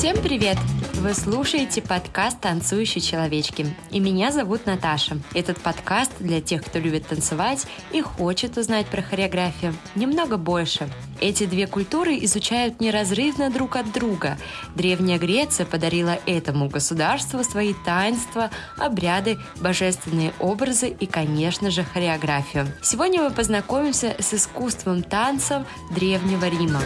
Всем привет! Вы слушаете подкаст «Танцующие человечки». И меня зовут Наташа. Этот подкаст для тех, кто любит танцевать и хочет узнать про хореографию немного больше. Эти две культуры изучают неразрывно друг от друга. Древняя Греция подарила этому государству свои таинства, обряды, божественные образы и, конечно же, хореографию. Сегодня мы познакомимся с искусством танцев Древнего Рима.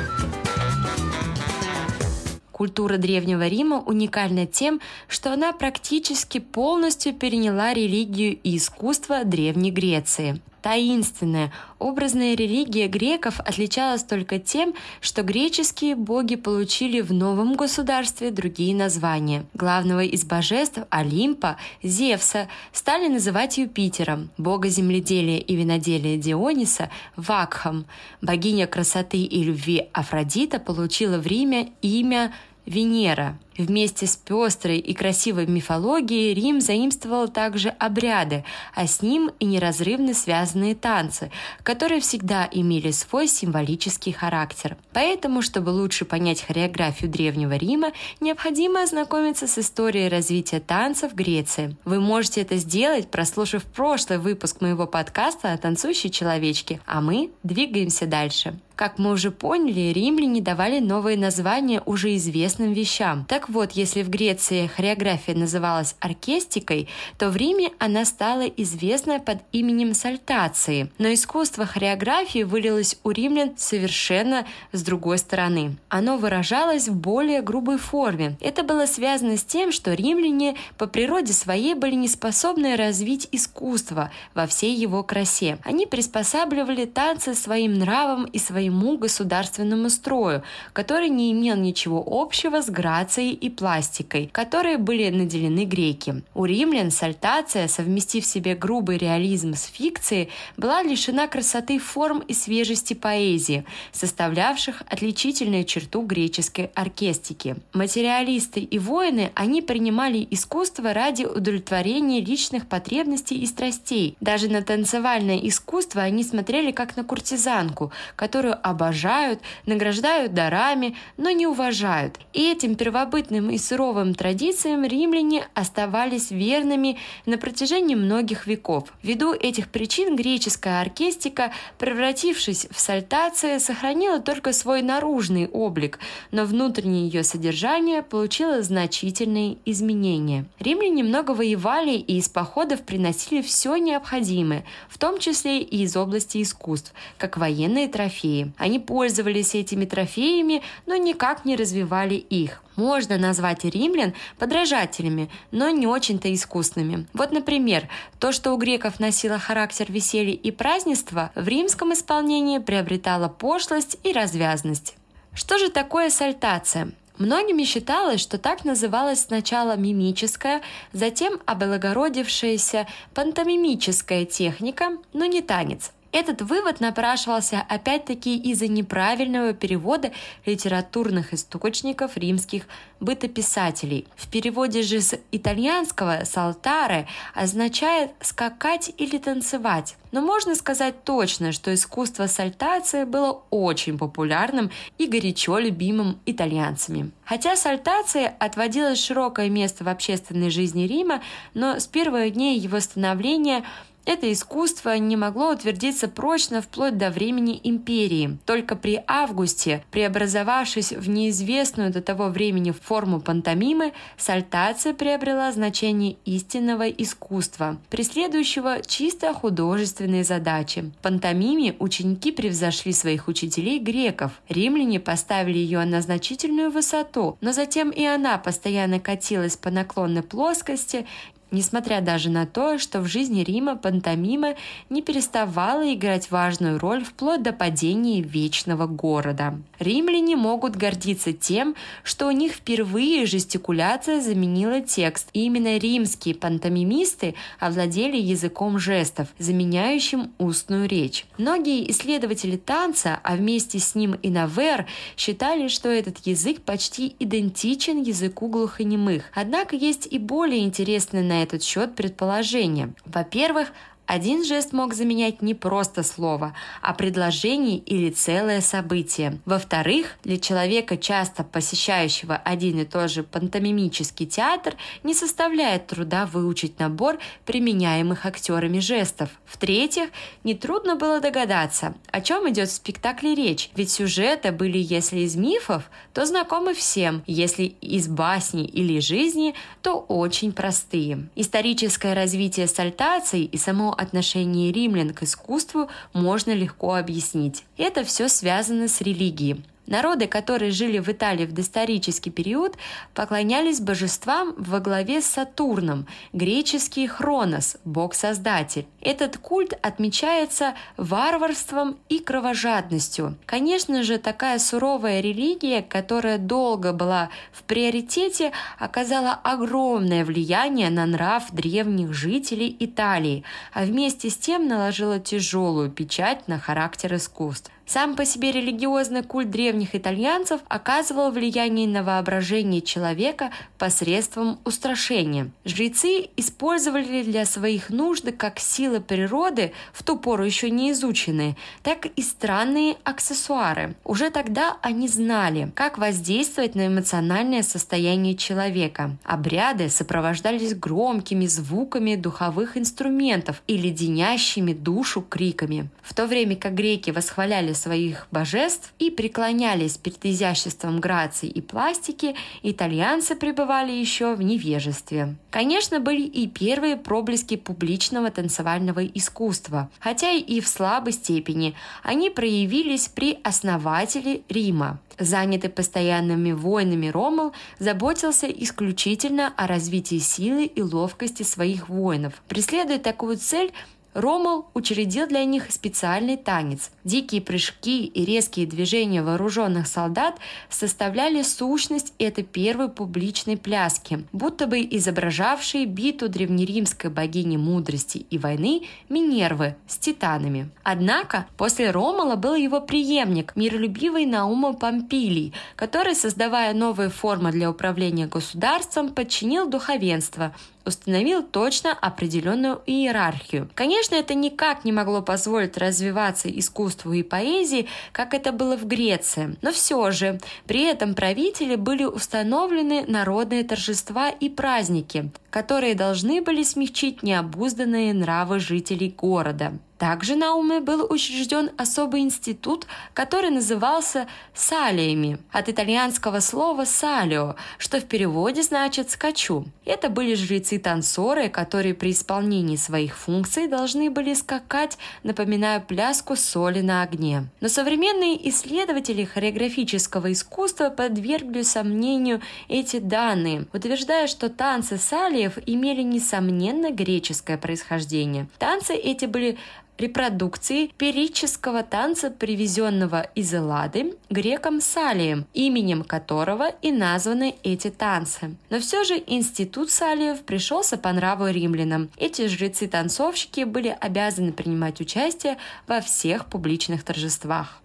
Культура Древнего Рима уникальна тем, что она практически полностью переняла религию и искусство Древней Греции. Таинственная, образная религия греков отличалась только тем, что греческие боги получили в новом государстве другие названия. Главного из божеств Олимпа, Зевса, стали называть Юпитером, бога земледелия и виноделия Диониса – Вакхом. Богиня красоты и любви Афродита получила в Риме имя Венера. Вместе с пестрой и красивой мифологией Рим заимствовал также обряды, а с ним и неразрывно связанные танцы, которые всегда имели свой символический характер. Поэтому, чтобы лучше понять хореографию Древнего Рима, необходимо ознакомиться с историей развития танцев в Греции. Вы можете это сделать, прослушав прошлый выпуск моего подкаста о танцующей человечке, а мы двигаемся дальше. Как мы уже поняли, римляне давали новые названия уже известным вещам. Так вот, если в Греции хореография называлась оркестикой, то в Риме она стала известна под именем сальтации. Но искусство хореографии вылилось у римлян совершенно с другой стороны. Оно выражалось в более грубой форме. Это было связано с тем, что римляне по природе своей были не способны развить искусство во всей его красе. Они приспосабливали танцы своим нравом и своим своему государственному строю, который не имел ничего общего с грацией и пластикой, которые были наделены греки. У римлян сальтация, совместив в себе грубый реализм с фикцией, была лишена красоты форм и свежести поэзии, составлявших отличительную черту греческой оркестики. Материалисты и воины, они принимали искусство ради удовлетворения личных потребностей и страстей. Даже на танцевальное искусство они смотрели как на куртизанку, которую обожают, награждают дарами, но не уважают. И этим первобытным и суровым традициям римляне оставались верными на протяжении многих веков. Ввиду этих причин греческая оркестика, превратившись в сальтации, сохранила только свой наружный облик, но внутреннее ее содержание получило значительные изменения. Римляне много воевали и из походов приносили все необходимое, в том числе и из области искусств, как военные трофеи. Они пользовались этими трофеями, но никак не развивали их. Можно назвать римлян подражателями, но не очень-то искусными. Вот, например, то, что у греков носило характер веселья и празднества, в римском исполнении приобретало пошлость и развязность. Что же такое сальтация? Многими считалось, что так называлась сначала мимическая, затем облагородившаяся пантомимическая техника, но не танец. Этот вывод напрашивался опять-таки из-за неправильного перевода литературных источников римских бытописателей. В переводе же с итальянского «салтаре» означает «скакать» или «танцевать». Но можно сказать точно, что искусство сальтации было очень популярным и горячо любимым итальянцами. Хотя сальтации отводилось широкое место в общественной жизни Рима, но с первых дней его становления – это искусство не могло утвердиться прочно вплоть до времени империи. Только при Августе, преобразовавшись в неизвестную до того времени форму пантомимы, сальтация приобрела значение истинного искусства, преследующего чисто художественные задачи. В пантомиме ученики превзошли своих учителей греков. Римляне поставили ее на значительную высоту, но затем и она постоянно катилась по наклонной плоскости несмотря даже на то, что в жизни Рима пантомима не переставала играть важную роль вплоть до падения вечного города. Римляне могут гордиться тем, что у них впервые жестикуляция заменила текст, и именно римские пантомимисты овладели языком жестов, заменяющим устную речь. Многие исследователи танца, а вместе с ним и Навер, считали, что этот язык почти идентичен языку глухонемых. Однако есть и более интересные на этот счет предположения. Во-первых, Один жест мог заменять не просто слово, а предложение или целое событие. Во-вторых, для человека, часто посещающего один и тот же пантомимический театр, не составляет труда выучить набор применяемых актерами жестов. В-третьих, нетрудно было догадаться, о чем идет в спектакле речь, ведь сюжеты были, если из мифов, то знакомы всем, если из басни или жизни, то очень простые. Историческое развитие сальтаций и само отношение римлян к искусству можно легко объяснить. Это все связано с религией. Народы, которые жили в Италии в доисторический период, поклонялись божествам во главе с Сатурном, греческий Хронос, бог-создатель. Этот культ отмечается варварством и кровожадностью. Конечно же, такая суровая религия, которая долго была в приоритете, оказала огромное влияние на нрав древних жителей Италии, а вместе с тем наложила тяжелую печать на характер искусств. Сам по себе религиозный культ древних итальянцев оказывал влияние на воображение человека посредством устрашения. Жрецы использовали для своих нужд как силы природы, в ту пору еще не изученные, так и странные аксессуары. Уже тогда они знали, как воздействовать на эмоциональное состояние человека. Обряды сопровождались громкими звуками духовых инструментов и леденящими душу криками. В то время как греки восхваляли своих божеств и преклонялись перед изяществом грации и пластики, итальянцы пребывали еще в невежестве. Конечно, были и первые проблески публичного танцевального искусства, хотя и в слабой степени. Они проявились при основателе Рима. Занятый постоянными войнами Ромул заботился исключительно о развитии силы и ловкости своих воинов. Преследуя такую цель, Ромул учредил для них специальный танец. Дикие прыжки и резкие движения вооруженных солдат составляли сущность этой первой публичной пляски, будто бы изображавшей биту древнеримской богини мудрости и войны Минервы с титанами. Однако после Ромала был его преемник, миролюбивый Наума Помпилий, который, создавая новые формы для управления государством, подчинил духовенство, установил точно определенную иерархию. Конечно, это никак не могло позволить развиваться искусству и поэзии, как это было в Греции. Но все же, при этом правители были установлены народные торжества и праздники, которые должны были смягчить необузданные нравы жителей города. Также на Уме был учрежден особый институт, который назывался салиями, от итальянского слова «салио», что в переводе значит «скачу». Это были жрецы-танцоры, которые при исполнении своих функций должны были скакать, напоминая пляску соли на огне. Но современные исследователи хореографического искусства подвергли сомнению эти данные, утверждая, что танцы салиев имели несомненно греческое происхождение. Танцы эти были репродукции перического танца, привезенного из Эллады греком Салием, именем которого и названы эти танцы. Но все же институт Салиев пришелся по нраву римлянам. Эти жрецы-танцовщики были обязаны принимать участие во всех публичных торжествах.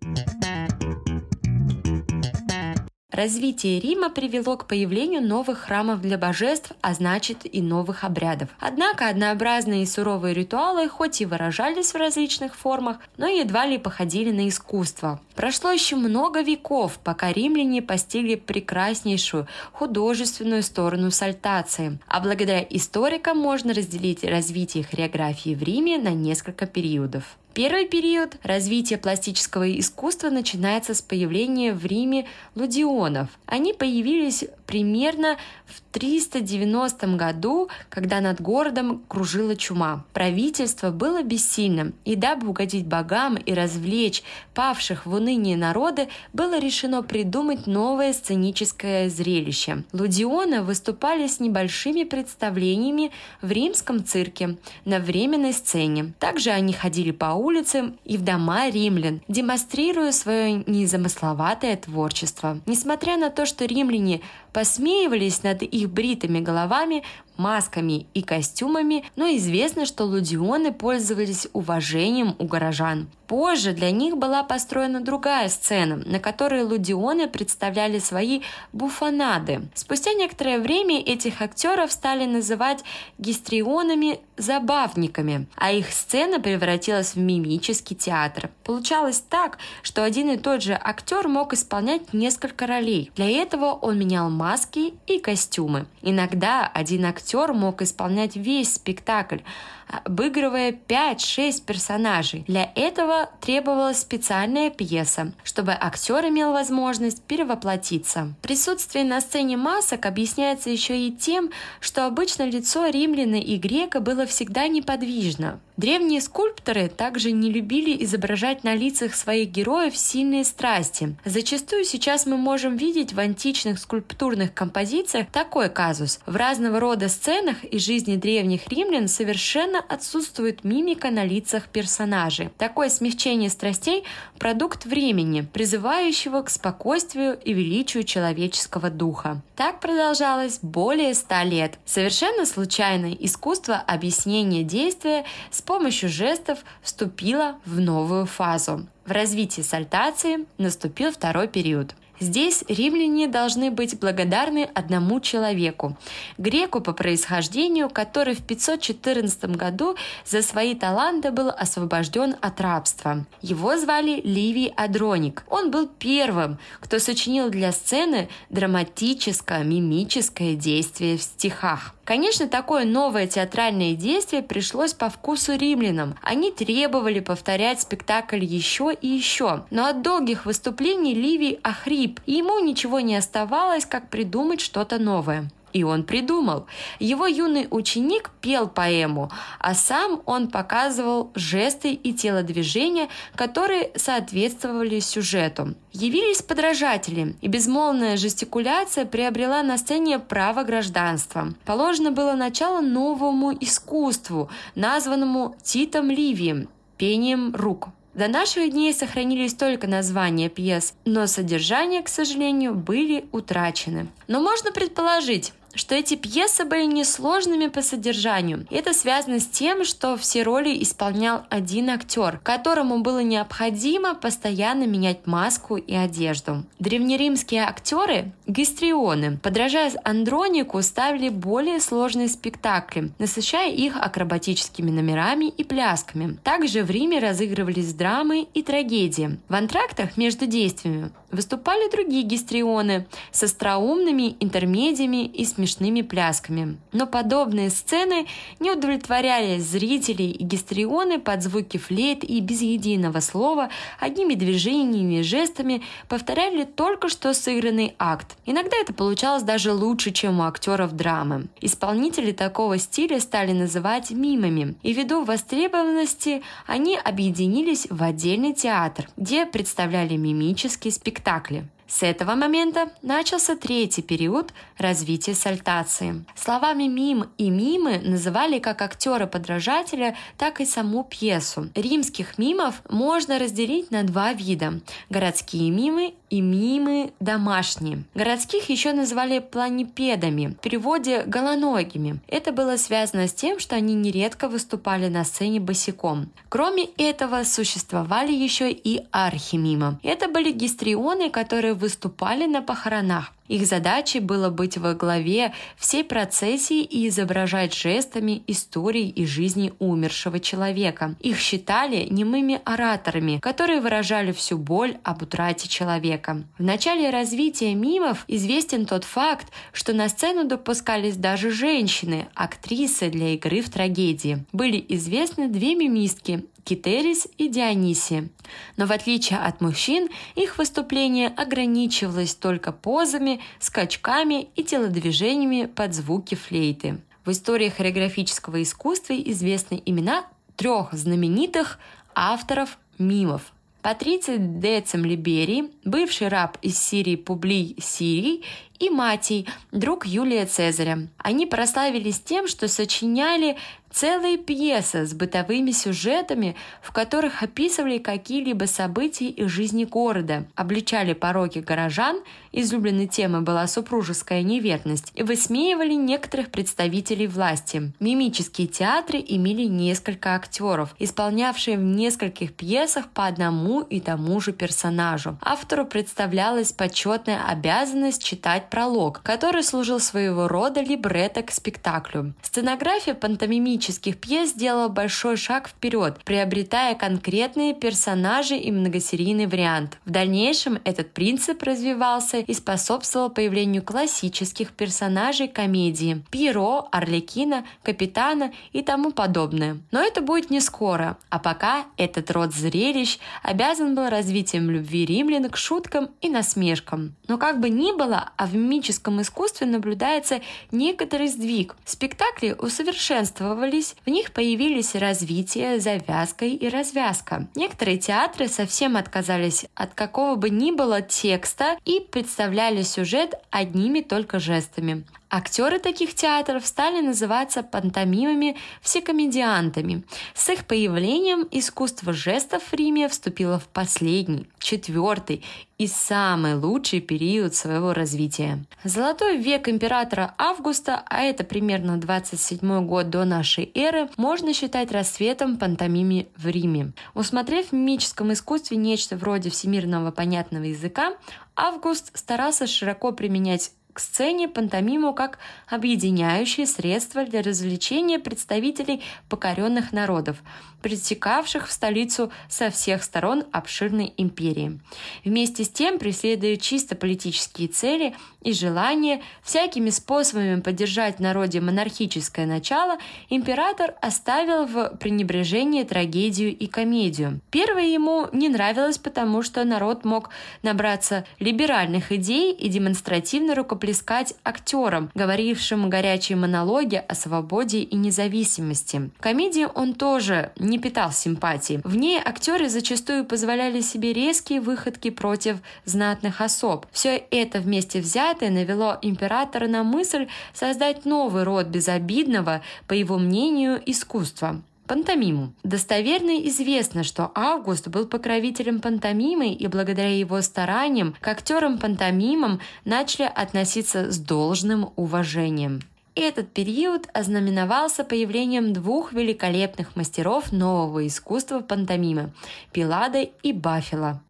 Развитие Рима привело к появлению новых храмов для божеств, а значит и новых обрядов. Однако однообразные и суровые ритуалы хоть и выражались в различных формах, но едва ли походили на искусство. Прошло еще много веков, пока римляне постигли прекраснейшую художественную сторону сальтации, а благодаря историкам можно разделить развитие хореографии в Риме на несколько периодов. Первый период развития пластического искусства начинается с появления в Риме лудионов. Они появились примерно в 390 году, когда над городом кружила чума. Правительство было бессильным, и дабы угодить богам и развлечь павших в уныние народы, было решено придумать новое сценическое зрелище. Лудионы выступали с небольшими представлениями в римском цирке на временной сцене. Также они ходили по улицам и в дома римлян, демонстрируя свое незамысловатое творчество. Несмотря на то, что римляне посмеивались над их бритыми головами, масками и костюмами, но известно, что лудионы пользовались уважением у горожан. Позже для них была построена другая сцена, на которой лудионы представляли свои буфонады. Спустя некоторое время этих актеров стали называть гистрионами-забавниками, а их сцена превратилась в мимический театр. Получалось так, что один и тот же актер мог исполнять несколько ролей. Для этого он менял маски и костюмы. Иногда один актер мог исполнять весь спектакль, обыгрывая 5-6 персонажей. Для этого требовалась специальная пьеса, чтобы актер имел возможность перевоплотиться. Присутствие на сцене масок объясняется еще и тем, что обычно лицо римляна и грека было всегда неподвижно. Древние скульпторы также не любили изображать на лицах своих героев сильные страсти. Зачастую сейчас мы можем видеть в античных скульптурных композициях такой казус. В разного рода сценах из жизни древних римлян совершенно отсутствует мимика на лицах персонажей. Такое смягчение страстей – продукт времени, призывающего к спокойствию и величию человеческого духа. Так продолжалось более ста лет. Совершенно случайно искусство объяснения действия с помощью жестов вступила в новую фазу. В развитии сальтации наступил второй период. Здесь римляне должны быть благодарны одному человеку, греку по происхождению, который в 514 году за свои таланты был освобожден от рабства. Его звали Ливий Адроник. Он был первым, кто сочинил для сцены драматическое мимическое действие в стихах. Конечно, такое новое театральное действие пришлось по вкусу римлянам. Они требовали повторять спектакль еще и еще. Но от долгих выступлений Ливий охрип, и ему ничего не оставалось, как придумать что-то новое. И он придумал. Его юный ученик пел поэму, а сам он показывал жесты и телодвижения, которые соответствовали сюжету. Явились подражатели, и безмолвная жестикуляция приобрела на сцене право гражданства. Положено было начало новому искусству, названному Титом Ливием – пением рук. До наших дней сохранились только названия пьес, но содержание, к сожалению, были утрачены. Но можно предположить, что эти пьесы были несложными по содержанию. Это связано с тем, что все роли исполнял один актер, которому было необходимо постоянно менять маску и одежду. Древнеримские актеры, гистрионы, подражая Андронику, ставили более сложные спектакли, насыщая их акробатическими номерами и плясками. Также в Риме разыгрывались драмы и трагедии. В антрактах между действиями выступали другие гистрионы с остроумными интермедиями и смешными плясками. Но подобные сцены не удовлетворяли зрителей, и гистрионы под звуки флейт и без единого слова одними движениями и жестами повторяли только что сыгранный акт. Иногда это получалось даже лучше, чем у актеров драмы. Исполнители такого стиля стали называть мимами, и ввиду востребованности они объединились в отдельный театр, где представляли мимические спектакли спектакли. С этого момента начался третий период развития сальтации. Словами «мим» и «мимы» называли как актера-подражателя, так и саму пьесу. Римских мимов можно разделить на два вида – городские мимы и мимы домашние. Городских еще называли планипедами, в переводе голоногими. Это было связано с тем, что они нередко выступали на сцене босиком. Кроме этого, существовали еще и архимимы. Это были гистрионы, которые выступали на похоронах. Их задачей было быть во главе всей процессии и изображать жестами истории и жизни умершего человека. Их считали немыми ораторами, которые выражали всю боль об утрате человека. В начале развития мимов известен тот факт, что на сцену допускались даже женщины, актрисы для игры в трагедии. Были известны две мимистки Китерис и Дионисия. Но в отличие от мужчин, их выступление ограничивалось только позами, скачками и телодвижениями под звуки флейты. В истории хореографического искусства известны имена трех знаменитых авторов мимов Патриций Децим Либерий, бывший раб из Сирии Публий Сирий и Матий, друг Юлия Цезаря. Они прославились тем, что сочиняли Целые пьесы с бытовыми сюжетами, в которых описывали какие-либо события из жизни города, обличали пороки горожан, излюбленной темой была супружеская неверность, и высмеивали некоторых представителей власти. Мимические театры имели несколько актеров, исполнявшие в нескольких пьесах по одному и тому же персонажу. Автору представлялась почетная обязанность читать пролог, который служил своего рода либретто к спектаклю. Сценография пантомимических пьес сделала большой шаг вперед, приобретая конкретные персонажи и многосерийный вариант. В дальнейшем этот принцип развивался и способствовал появлению классических персонажей комедии – Пьеро, Арлекина, Капитана и тому подобное. Но это будет не скоро, а пока этот род зрелищ обязан был развитием любви римлян к шуткам и насмешкам. Но как бы ни было, а в мимическом искусстве наблюдается некоторый сдвиг. Спектакли усовершенствовали усиливались, в них появились развитие, завязка и развязка. Некоторые театры совсем отказались от какого бы ни было текста и представляли сюжет одними только жестами. Актеры таких театров стали называться пантомимами-всекомедиантами. С их появлением искусство жестов в Риме вступило в последний, четвертый и самый лучший период своего развития. Золотой век императора Августа, а это примерно 27 год до нашей эры, можно считать рассветом пантомими в Риме. Усмотрев в мимическом искусстве нечто вроде всемирного понятного языка, Август старался широко применять к сцене пантомиму как объединяющее средство для развлечения представителей покоренных народов, притекавших в столицу со всех сторон обширной империи. Вместе с тем, преследуя чисто политические цели и желание всякими способами поддержать в народе монархическое начало, император оставил в пренебрежении трагедию и комедию. Первое ему не нравилось, потому что народ мог набраться либеральных идей и демонстративно рукоплескать актерам, говорившим горячие монологи о свободе и независимости. В комедии он тоже не питал симпатии. В ней актеры зачастую позволяли себе резкие выходки против знатных особ. Все это вместе взятое навело императора на мысль создать новый род безобидного, по его мнению, искусства пантомиму. Достоверно известно, что Август был покровителем пантомимы и благодаря его стараниям к актерам-пантомимам начали относиться с должным уважением. Этот период ознаменовался появлением двух великолепных мастеров нового искусства пантомимы – Пилада и Баффила.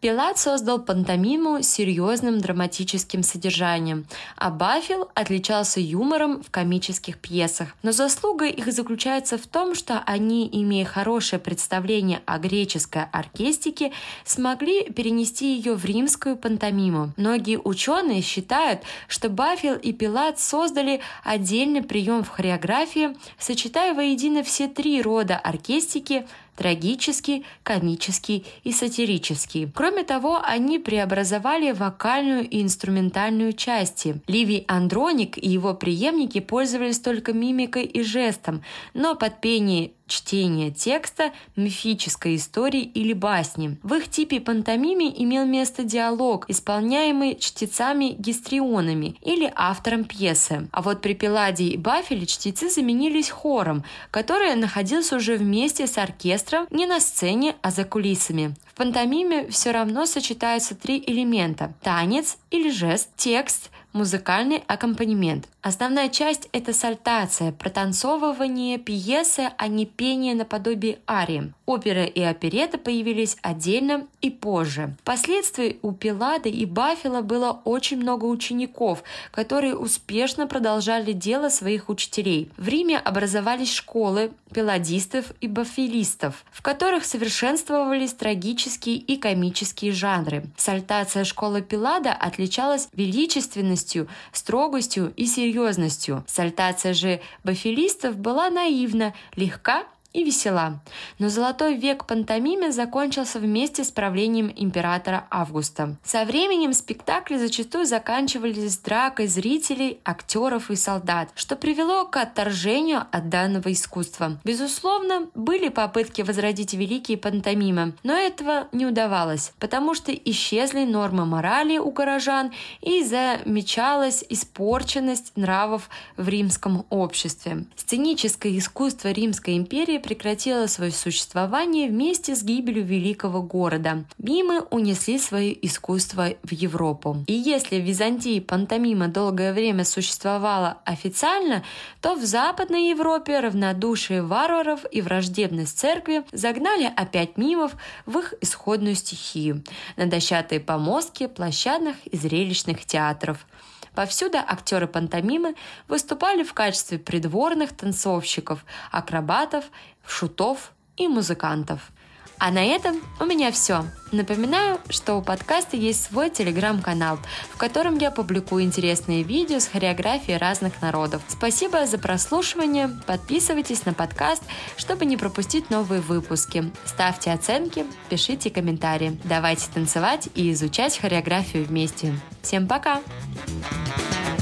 Пилат создал пантомиму серьезным драматическим содержанием, а Баффил отличался юмором в комических пьесах. Но заслуга их заключается в том, что они, имея хорошее представление о греческой оркестике, смогли перенести ее в римскую пантомиму. Многие ученые считают, что Баффил и Пилат создали отдельный прием в хореографии, сочетая воедино все три рода оркестики – трагический, комический и сатирический. Кроме того, они преобразовали вокальную и инструментальную части. Ливий Андроник и его преемники пользовались только мимикой и жестом, но под пение чтения текста, мифической истории или басни. В их типе пантомиме имел место диалог, исполняемый чтецами-гистрионами или автором пьесы. А вот при Пеладе и Бафеле чтецы заменились хором, который находился уже вместе с оркестром не на сцене, а за кулисами. В пантомиме все равно сочетаются три элемента – танец или жест, текст – музыкальный аккомпанемент. Основная часть – это сальтация, протанцовывание пьесы, а не пение наподобие арии. Опера и оперета появились отдельно и позже. Впоследствии у Пилада и Баффила было очень много учеников, которые успешно продолжали дело своих учителей. В Риме образовались школы пиладистов и баффилистов, в которых совершенствовались трагические и комические жанры. Сальтация школы Пилада отличалась величественностью, строгостью и серьезностью. Сальтация же баффилистов была наивна, легка и весела. Но золотой век пантомиме закончился вместе с правлением императора Августа. Со временем спектакли зачастую заканчивались дракой зрителей, актеров и солдат, что привело к отторжению от данного искусства. Безусловно, были попытки возродить великие пантомимы, но этого не удавалось, потому что исчезли нормы морали у горожан и замечалась испорченность нравов в римском обществе. Сценическое искусство Римской империи прекратило свое существование вместе с гибелью великого города. Мимы унесли свое искусство в Европу. И если в Византии пантомима долгое время существовала официально, то в Западной Европе равнодушие варваров и враждебность церкви загнали опять мимов в их исходную стихию на дощатые помостки площадных и зрелищных театров – Повсюду актеры пантомимы выступали в качестве придворных танцовщиков, акробатов, шутов и музыкантов. А на этом у меня все. Напоминаю, что у подкаста есть свой телеграм-канал, в котором я публикую интересные видео с хореографией разных народов. Спасибо за прослушивание, подписывайтесь на подкаст, чтобы не пропустить новые выпуски. Ставьте оценки, пишите комментарии. Давайте танцевать и изучать хореографию вместе. Всем пока! Пока!